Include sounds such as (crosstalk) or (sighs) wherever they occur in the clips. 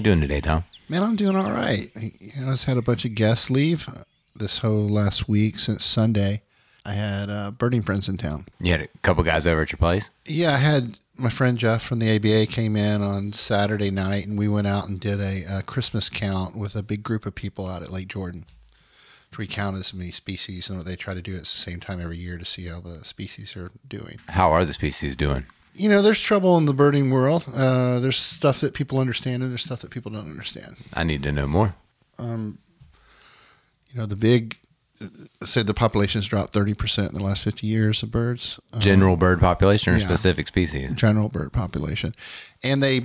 You doing today, Tom? Man, I'm doing all right. You know, I just had a bunch of guests leave this whole last week since Sunday. I had uh, birding friends in town. You had a couple guys over at your place. Yeah, I had my friend Jeff from the ABA came in on Saturday night, and we went out and did a, a Christmas count with a big group of people out at Lake Jordan. We counted as many species, and what they try to do at the same time every year to see how the species are doing. How are the species doing? You know, there's trouble in the birding world. Uh, there's stuff that people understand, and there's stuff that people don't understand. I need to know more. You know, the big say the population's dropped 30% in the last 50 years of birds. Uh, General bird population or yeah. specific species? general bird population. And they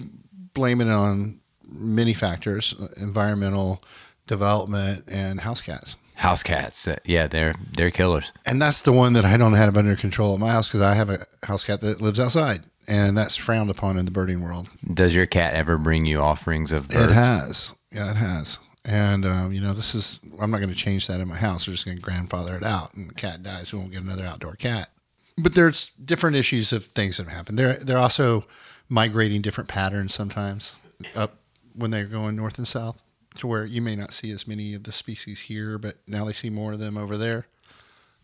blame it on many factors uh, environmental, development, and house cats. House cats. uh, Yeah, they're they're killers. And that's the one that I don't have under control at my house because I have a house cat that lives outside. And that's frowned upon in the birding world. Does your cat ever bring you offerings of birds? It has. Yeah, it has. And, um, you know, this is, I'm not going to change that in my house. We're just going to grandfather it out. And the cat dies. We won't get another outdoor cat. But there's different issues of things that happen. They're, they're also migrating different patterns sometimes up when they're going north and south to where you may not see as many of the species here, but now they see more of them over there.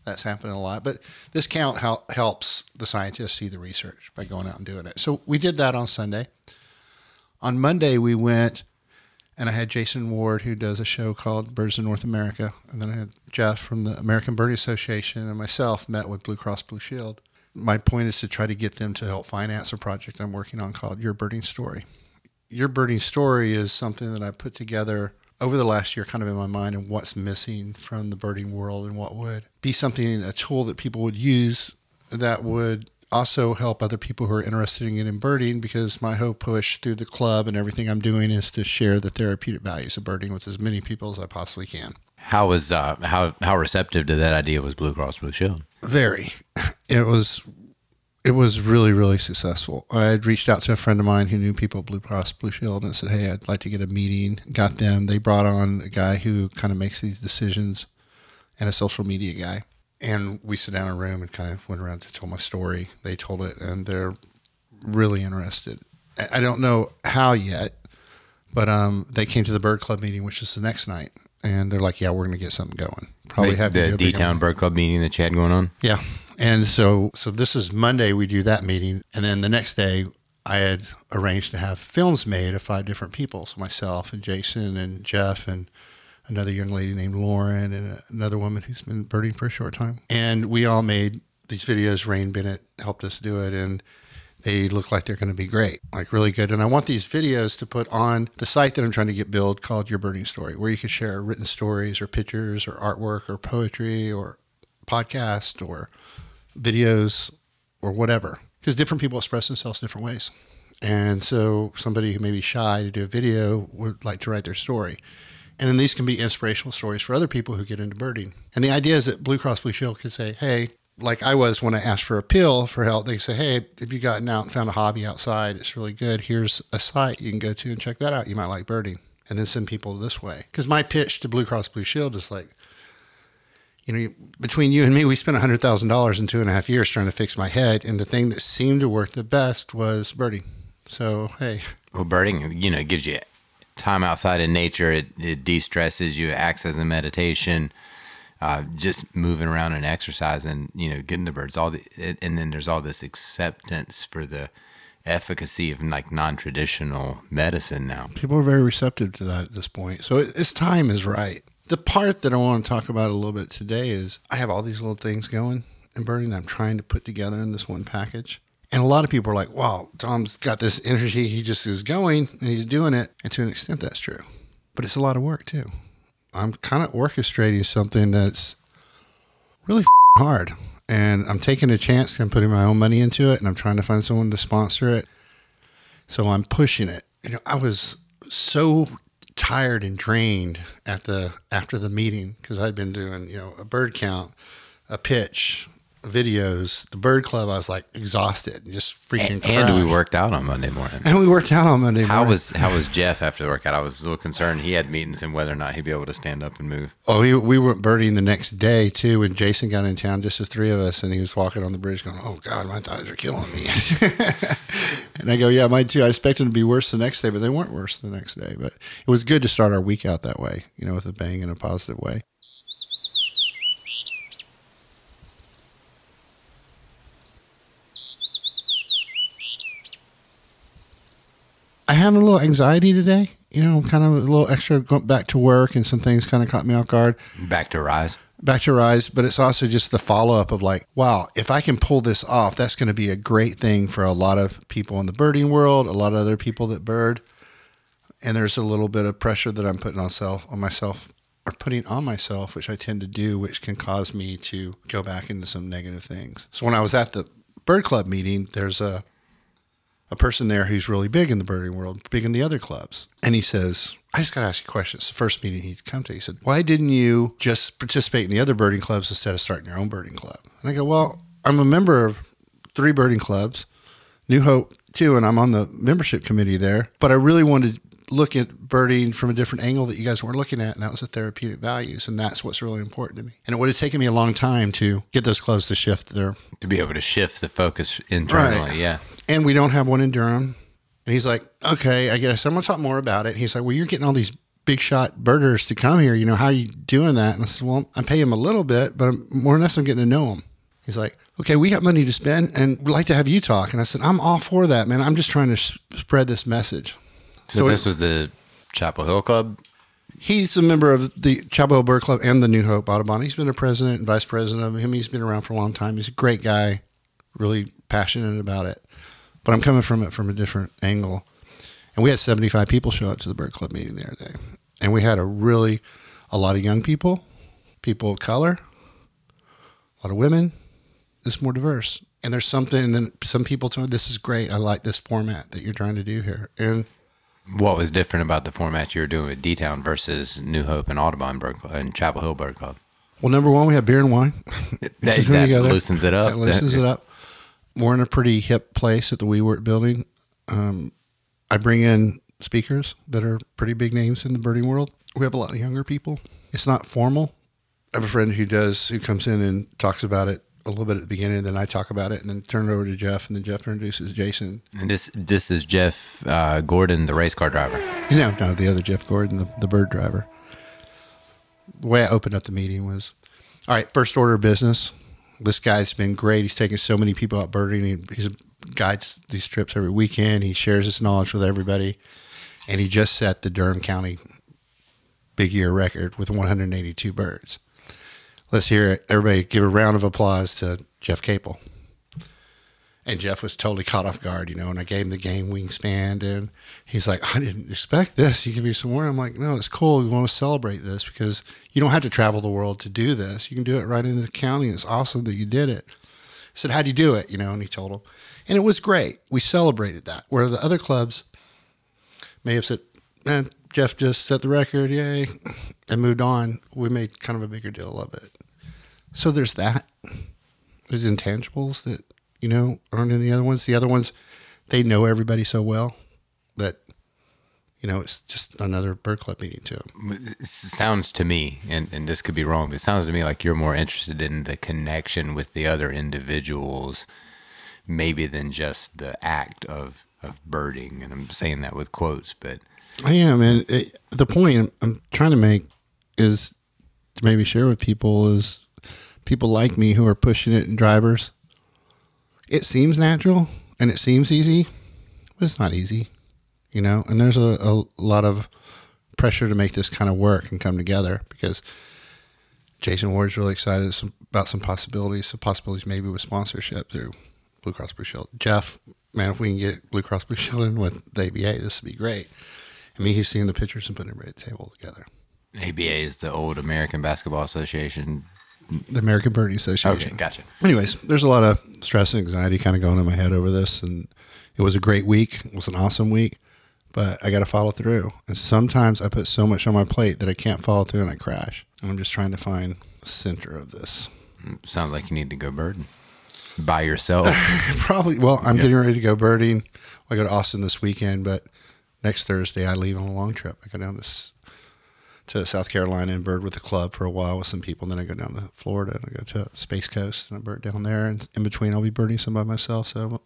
That's happening a lot. But this count hel- helps the scientists see the research by going out and doing it. So we did that on Sunday. On Monday, we went and I had Jason Ward, who does a show called Birds of North America. And then I had Jeff from the American Birding Association and myself met with Blue Cross Blue Shield. My point is to try to get them to help finance a project I'm working on called Your Birding Story. Your Birding Story is something that I put together over the last year, kind of in my mind, and what's missing from the birding world and what would be something, a tool that people would use that would also help other people who are interested in getting birding because my whole push through the club and everything I'm doing is to share the therapeutic values of birding with as many people as I possibly can. How was uh how how receptive to that idea was Blue Cross Blue Shield? Very. (laughs) It was it was really, really successful. I had reached out to a friend of mine who knew people at Blue Cross Blue Shield and said, Hey, I'd like to get a meeting. Got them. They brought on a guy who kind of makes these decisions and a social media guy. And we sat down in a room and kind of went around to tell my story. They told it and they're really interested. I don't know how yet, but um, they came to the bird club meeting, which is the next night. And they're like, yeah, we're going to get something going. Probably the have the D Town Bird Club meeting that you had going on. yeah. And so so this is Monday we do that meeting and then the next day I had arranged to have films made of five different people. So myself and Jason and Jeff and another young lady named Lauren and another woman who's been birding for a short time. And we all made these videos. Rain Bennett helped us do it and they look like they're going to be great, like really good. And I want these videos to put on the site that I'm trying to get built called Your Birding Story, where you can share written stories or pictures or artwork or poetry or podcast or videos or whatever, because different people express themselves different ways. And so somebody who may be shy to do a video would like to write their story. And then these can be inspirational stories for other people who get into birding. And the idea is that Blue Cross Blue Shield could say, hey, like I was when I asked for a pill for help, they say, hey, if you've gotten out and found a hobby outside, it's really good. Here's a site you can go to and check that out. You might like birding. And then send people this way. Because my pitch to Blue Cross Blue Shield is like, you know, between you and me, we spent $100,000 in two and a half years trying to fix my head. And the thing that seemed to work the best was birding. So, hey, Well, birding, you know, it gives you time outside in nature. It, it de-stresses you, it acts as a meditation. Uh, just moving around and exercising, you know, getting the birds. All the, and and then there's all this acceptance for the efficacy of like non-traditional medicine now. people are very receptive to that at this point. So it- its time is right. The part that I want to talk about a little bit today is I have all these little things going and burning that I'm trying to put together in this one package. And a lot of people are like, wow, Tom's got this energy. He just is going and he's doing it. And to an extent, that's true. But it's a lot of work too. I'm kind of orchestrating something that's really hard. And I'm taking a chance. I'm putting my own money into it and I'm trying to find someone to sponsor it. So I'm pushing it. You know, I was so tired and drained at the after the meeting because I'd been doing, you know, a bird count, a pitch, videos, the bird club, I was like exhausted just freaking. And, and we worked out on Monday morning. And we worked out on Monday. How morning. was how was Jeff after the workout? I was a little concerned. He had meetings and whether or not he'd be able to stand up and move. Oh, we we went birding the next day too. When Jason got in town, just the three of us, and he was walking on the bridge, going, "Oh God, my thighs are killing me." (laughs) and I go, "Yeah, mine too." I expected them to be worse the next day, but they weren't worse the next day. But it was good to start our week out that way, you know, with a bang in a positive way. I have a little anxiety today. You know, kind of a little extra going back to work, and some things kind of caught me off guard. Back to rise. Back to rise, but it's also just the follow up of like, wow, if I can pull this off, that's going to be a great thing for a lot of people in the birding world, a lot of other people that bird. And there's a little bit of pressure that I'm putting on self on myself or putting on myself, which I tend to do, which can cause me to go back into some negative things. So when I was at the bird club meeting, there's a a person there who's really big in the birding world, big in the other clubs. And he says, I just got to ask you a question. It's the first meeting he'd come to. He said, Why didn't you just participate in the other birding clubs instead of starting your own birding club? And I go, Well, I'm a member of three birding clubs, New Hope too, and I'm on the membership committee there. But I really wanted to look at birding from a different angle that you guys weren't looking at, and that was the therapeutic values. And that's what's really important to me. And it would have taken me a long time to get those clubs to shift their To be able to shift the focus internally. Right. Yeah. And we don't have one in Durham. And he's like, okay, I guess I'm gonna talk more about it. He's like, well, you're getting all these big shot birders to come here. You know, how are you doing that? And I said, well, I pay him a little bit, but I'm, more or less I'm getting to know him. He's like, okay, we got money to spend and we'd like to have you talk. And I said, I'm all for that, man. I'm just trying to s- spread this message. So, So this it- was the Chapel Hill Club. He's a member of the Chapel Hill Bird Club and the New Hope Audubon. He's been a president and vice president of him. He's been around for a long time. He's a great guy, really passionate about it. But I'm coming from it from a different angle. And we had 75 people show up to the Bird Club meeting the other day. And we had a really, a lot of young people, people of color, a lot of women. It's more diverse. And there's something, and then some people told me, this is great. I like this format that you're trying to do here. And What was different about the format you were doing with D Town versus New Hope and Audubon Bird Club and Chapel Hill Bird Club? Well, number one, we have beer and wine. (laughs) That, that loosens it up. That loosens it up. We're in a pretty hip place at the WeWork building. Um, I bring in speakers that are pretty big names in the birding world. We have a lot of younger people. It's not formal. I have a friend who does who comes in and talks about it a little bit at the beginning, and then I talk about it, and then turn it over to Jeff, and then Jeff introduces Jason. And this this is Jeff uh, Gordon, the race car driver. No, no, the other Jeff Gordon, the, the bird driver. The way I opened up the meeting was, all right, first order of business. This guy's been great. He's taken so many people out birding. He guides these trips every weekend. He shares his knowledge with everybody, and he just set the Durham County big year record with 182 birds. Let's hear it. Everybody give a round of applause to Jeff Capel. And Jeff was totally caught off guard, you know, and I gave him the game wingspan and he's like, I didn't expect this. You give me some more. I'm like, no, it's cool. We want to celebrate this because you don't have to travel the world to do this. You can do it right in the county. It's awesome that you did it. I said, How'd you do it? You know, and he told him. And it was great. We celebrated that. Where the other clubs may have said, Man, Jeff just set the record, yay, and moved on. We made kind of a bigger deal of it. So there's that. There's intangibles that, you know, aren't in the other ones. The other ones, they know everybody so well that, you know, it's just another bird club meeting to them. It sounds to me, and, and this could be wrong, but it sounds to me like you're more interested in the connection with the other individuals, maybe than just the act of, of birding. And I'm saying that with quotes, but I am, and it, the point I'm, I'm trying to make is to maybe share with people is people like me who are pushing it and drivers. It seems natural and it seems easy, but it's not easy, you know. And there's a, a lot of pressure to make this kind of work and come together because Jason Ward's really excited about some possibilities, some possibilities maybe with sponsorship through Blue Cross Blue Shield. Jeff, man, if we can get Blue Cross Blue Shield in with the ABA, this would be great. I mean, he's seeing the pictures and putting everybody at the table together. ABA is the old American Basketball Association. The American Birding Association. Okay, gotcha. Anyways, there's a lot of stress and anxiety kind of going in my head over this, and it was a great week. It was an awesome week, but I got to follow through. And sometimes I put so much on my plate that I can't follow through and I crash. And I'm just trying to find the center of this. Mm, sounds like you need to go birding by yourself. (laughs) Probably. Well, I'm getting ready to go birding. I go to Austin this weekend, but next Thursday I leave on a long trip. I go down to to South Carolina and bird with the club for a while with some people. And then I go down to Florida and I go to Space Coast and I bird down there. And in between, I'll be birding some by myself. So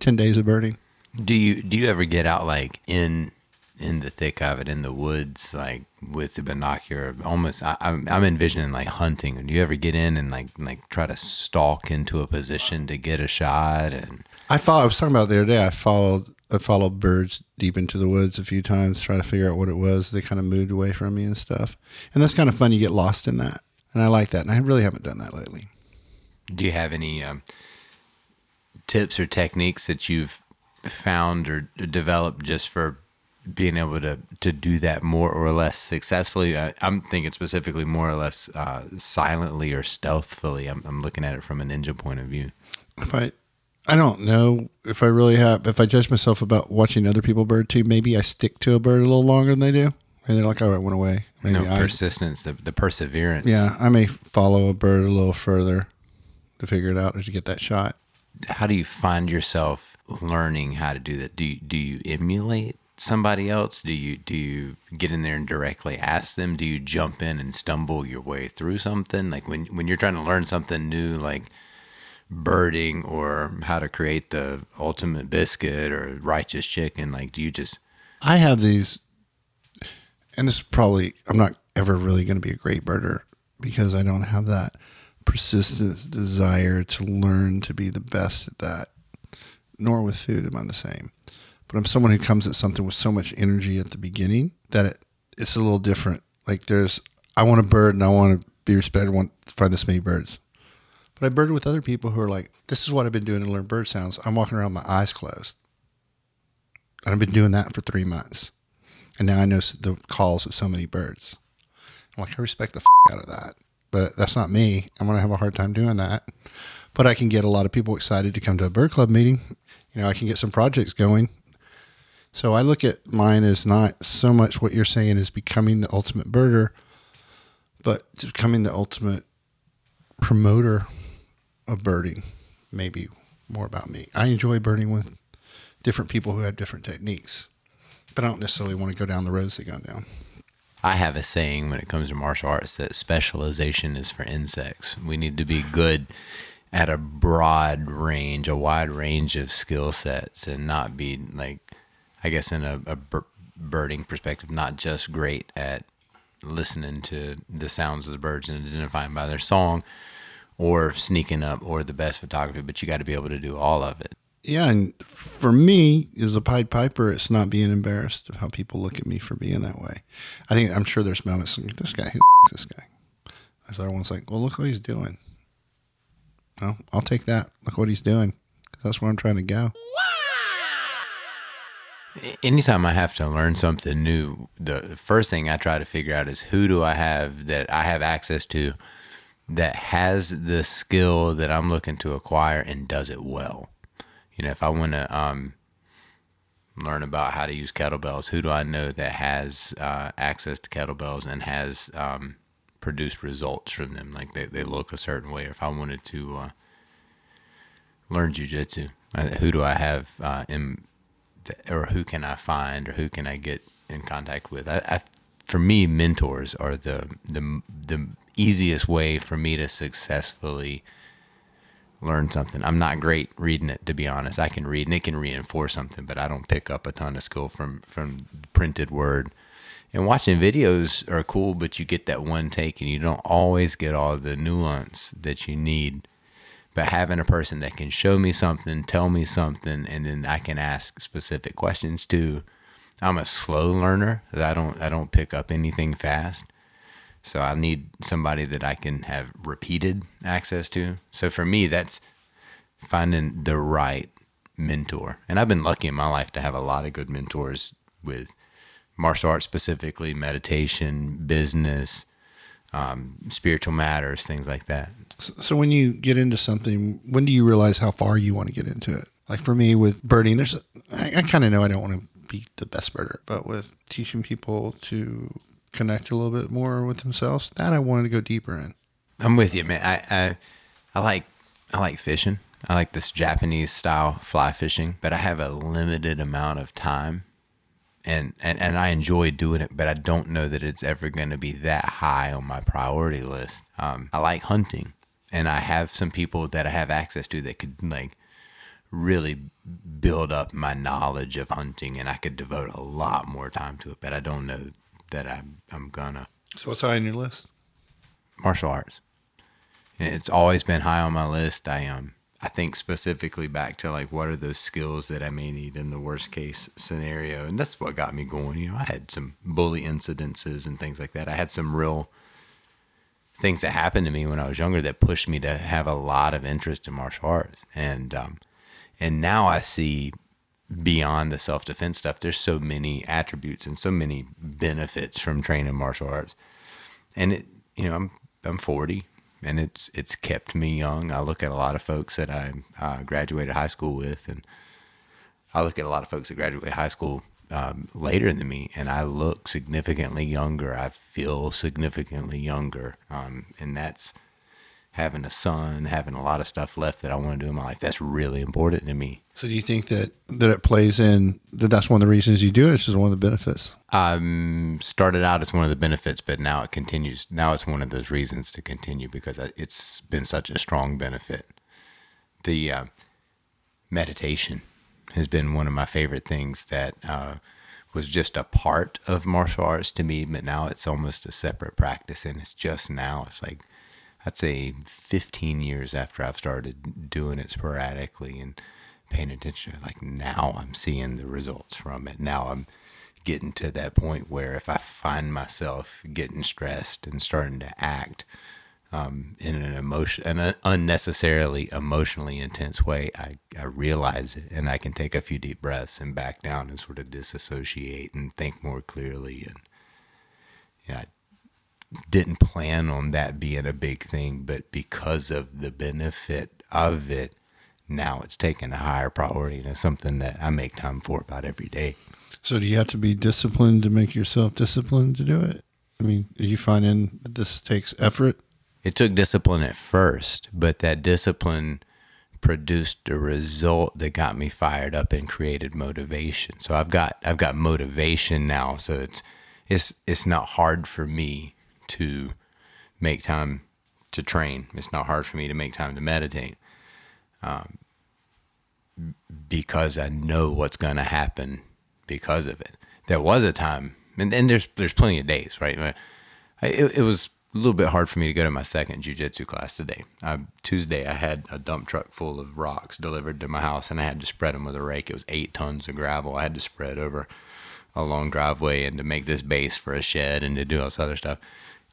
ten days of birding. do you do you ever get out like in in the thick of it in the woods like with the binocular? Almost, I, I'm I'm envisioning like hunting. Do you ever get in and like like try to stalk into a position to get a shot? And I follow. I was talking about the other day. I followed. I followed birds deep into the woods a few times, trying to figure out what it was. They kind of moved away from me and stuff, and that's kind of fun. You get lost in that, and I like that. And I really haven't done that lately. do you have any um, tips or techniques that you've found or developed just for being able to to do that more or less successfully? I, I'm thinking specifically more or less uh, silently or stealthily. I'm, I'm looking at it from a ninja point of view. If I, I don't know if I really have. If I judge myself about watching other people bird too, maybe I stick to a bird a little longer than they do. And they're like, "Oh, it went away." Maybe no I, persistence, the, the perseverance. yeah, I may follow a bird a little further to figure it out or to get that shot. How do you find yourself learning how to do that? Do you, do you emulate somebody else? Do you do you get in there and directly ask them? Do you jump in and stumble your way through something? Like when when you're trying to learn something new, like birding or how to create the ultimate biscuit or righteous chicken, like do you just I have these, and this is probably I'm not ever really going to be a great birder because I don't have that persistent desire to learn to be the best at that. Nor with food am I the same. But I'm someone who comes at something with so much energy at the beginning that it, it's a little different. Like there's, I want a bird and I want to be respected. I want to find this many birds. But I birded with other people who are like, this is what I've been doing to learn bird sounds. I'm walking around with my eyes closed. And I've been doing that for three months. And now I know the calls of so many birds. I'm like, I respect the f- out of that. But that's not me. I'm going to have a hard time doing that. But I can get a lot of people excited to come to a bird club meeting. You know, I can get some projects going. So I look at mine as not so much what you're saying is becoming the ultimate birder, but becoming the ultimate promoter of birding. Maybe more about me. I enjoy birding with different people who have different techniques, but I don't necessarily want to go down the roads they go down. I have a saying when it comes to martial arts that specialization is for insects. We need to be good at a broad range, a wide range of skill sets, and not be like, I guess, in a, a bir- birding perspective, not just great at listening to the sounds of the birds and identifying by their song or sneaking up or the best photography, but you got to be able to do all of it. Yeah, and for me, as a Pied Piper, it's not being embarrassed of how people look at me for being that way. I think I'm sure there's moments like this guy, who this guy. There's other ones like, well, look what he's doing. Well, I'll take that. Look what he's doing. That's where I'm trying to go. anytime I have to learn something new, the first thing I try to figure out is who do I have that I have access to that has the skill that I'm looking to acquire and does it well. You know, if I want to um, learn about how to use kettlebells, who do I know that has uh, access to kettlebells and has um, produced results from them? Like they, they look a certain way. Or if I wanted to uh, learn jujitsu, who do I have uh, in th- or who can I find or who can I get in contact with? I, I for me, mentors are the the the easiest way for me to successfully learn something. I'm not great reading it, to be honest. I can read and it can reinforce something, but I don't pick up a ton of skill from from printed word. And watching videos are cool, but you get that one take, and you don't always get all the nuance that you need but having a person that can show me something, tell me something, and then I can ask specific questions too. I'm a slow learner. I don't I don't pick up anything fast. So I need somebody that I can have repeated access to. So for me that's finding the right mentor. And I've been lucky in my life to have a lot of good mentors with martial arts specifically, meditation, business, um, spiritual matters, things like that. So, so when you get into something, when do you realize how far you want to get into it? Like for me with birding, there's I kind of know I don't want to be the best birder, but with teaching people to connect a little bit more with themselves, that I wanted to go deeper in. I'm with you, man. I, I I like I like fishing. I like this Japanese style fly fishing, but I have a limited amount of time. And, and, and I enjoy doing it, but I don't know that it's ever going to be that high on my priority list. Um, I like hunting, and I have some people that I have access to that could like really build up my knowledge of hunting, and I could devote a lot more time to it. But I don't know that I'm, I'm gonna. So what's high on your list? Martial arts. And it's always been high on my list. I um I think specifically back to like what are those skills that I may need in the worst case scenario, and that's what got me going. You know, I had some bully incidences and things like that. I had some real things that happened to me when I was younger that pushed me to have a lot of interest in martial arts, and um, and now I see beyond the self defense stuff. There's so many attributes and so many benefits from training martial arts, and it you know I'm I'm 40 and it's it's kept me young. I look at a lot of folks that I uh, graduated high school with, and I look at a lot of folks that graduated high school um, later than me, and I look significantly younger. I feel significantly younger, um, and that's having a son, having a lot of stuff left that I want to do in my life. That's really important to me. So do you think that that it plays in that that's one of the reasons you do it? It's just one of the benefits. Um, started out as one of the benefits, but now it continues. Now it's one of those reasons to continue because it's been such a strong benefit. The uh, meditation has been one of my favorite things that uh, was just a part of martial arts to me, but now it's almost a separate practice, and it's just now. It's like I'd say 15 years after I've started doing it sporadically and paying attention. Like now I'm seeing the results from it. Now I'm getting to that point where if I find myself getting stressed and starting to act um, in an emotion, an unnecessarily emotionally intense way, I, I realize it and I can take a few deep breaths and back down and sort of disassociate and think more clearly. And yeah, didn't plan on that being a big thing, but because of the benefit of it, now it's taken a higher priority and it's something that I make time for about every day. So, do you have to be disciplined to make yourself disciplined to do it? I mean, are you finding that this takes effort? It took discipline at first, but that discipline produced a result that got me fired up and created motivation. So I've got I've got motivation now. So it's it's it's not hard for me to make time to train. It's not hard for me to make time to meditate um, because I know what's going to happen because of it. There was a time, and, and there's there's plenty of days, right? It, it was a little bit hard for me to go to my second jujitsu class today. Tuesday, I had a dump truck full of rocks delivered to my house, and I had to spread them with a rake. It was eight tons of gravel. I had to spread over a long driveway and to make this base for a shed and to do all this other stuff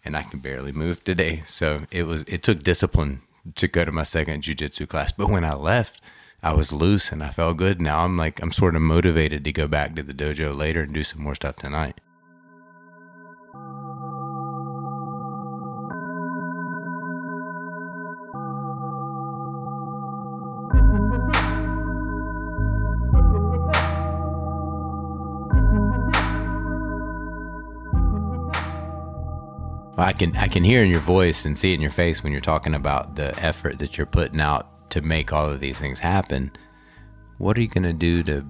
and I can barely move today. So it was it took discipline to go to my second jujitsu class. But when I left, I was loose and I felt good. Now I'm like I'm sort of motivated to go back to the dojo later and do some more stuff tonight. Well, I can I can hear in your voice and see it in your face when you're talking about the effort that you're putting out to make all of these things happen. What are you going to do to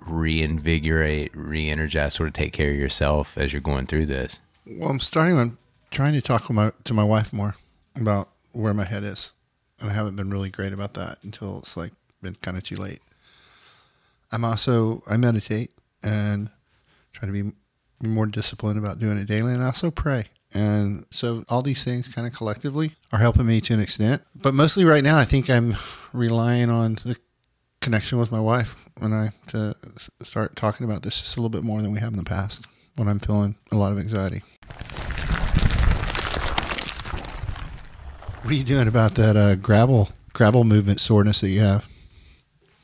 reinvigorate, re-energize, sort of take care of yourself as you're going through this? Well, I'm starting. I'm trying to talk to my, to my wife more about where my head is, and I haven't been really great about that until it's like been kind of too late. I'm also I meditate and try to be more disciplined about doing it daily, and I also pray. And so all these things kind of collectively are helping me to an extent. But mostly right now, I think I'm relying on the connection with my wife when I to start talking about this just a little bit more than we have in the past when I'm feeling a lot of anxiety. What are you doing about that uh, gravel gravel movement soreness that you have?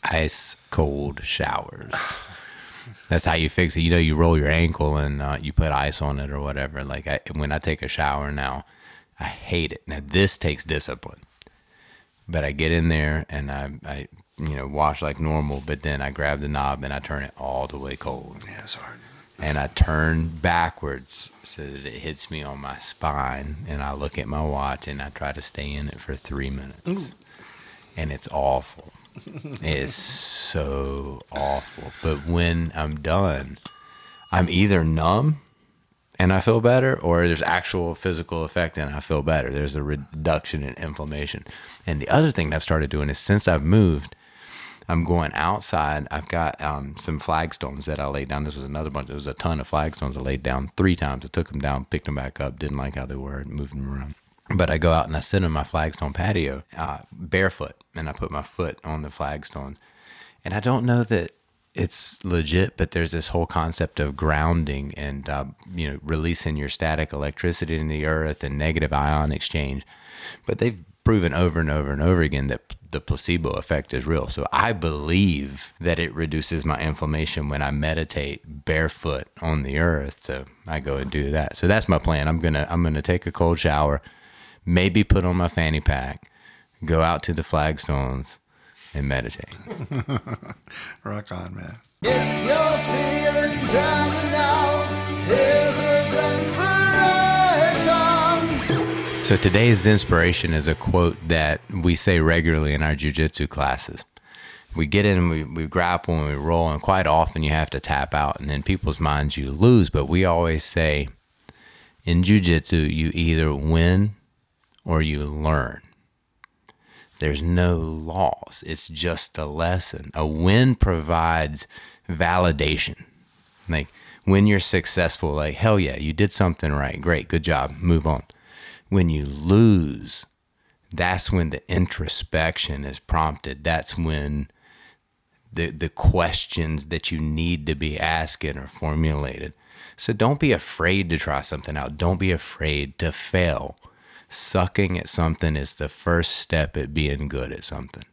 Ice cold showers. (sighs) (laughs) That's how you fix it. You know, you roll your ankle and uh, you put ice on it or whatever. Like I, when I take a shower now, I hate it. Now this takes discipline, but I get in there and I, I, you know, wash like normal. But then I grab the knob and I turn it all the way cold. Yeah, it's hard. and I turn backwards so that it hits me on my spine. And I look at my watch and I try to stay in it for three minutes. Ooh. And it's awful. It's so awful. But when I'm done, I'm either numb and I feel better, or there's actual physical effect and I feel better. There's a reduction in inflammation. And the other thing that I've started doing is since I've moved, I'm going outside. I've got um, some flagstones that I laid down. This was another bunch. There was a ton of flagstones I laid down three times. I took them down, picked them back up, didn't like how they were, and moved them around. But I go out and I sit on my flagstone patio uh, barefoot, and I put my foot on the flagstone. And I don't know that it's legit, but there's this whole concept of grounding and uh, you know releasing your static electricity in the earth and negative ion exchange. But they've proven over and over and over again that the placebo effect is real. So I believe that it reduces my inflammation when I meditate barefoot on the earth. So I go and do that. So that's my plan. I'm gonna I'm gonna take a cold shower, maybe put on my fanny pack, go out to the flagstones, and meditate. (laughs) Rock on, man. If you're feeling down and out, here's So today's inspiration is a quote that we say regularly in our jujitsu classes. We get in and we, we grapple and we roll, and quite often you have to tap out, and in people's minds you lose. But we always say in jujitsu, you either win or you learn. There's no loss, it's just a lesson. A win provides validation. Like when you're successful, like, hell yeah, you did something right. Great, good job, move on when you lose, that's when the introspection is prompted. That's when the the questions that you need to be asking are formulated. So don't be afraid to try something out. Don't be afraid to fail. Sucking at something is the first step at being good at something.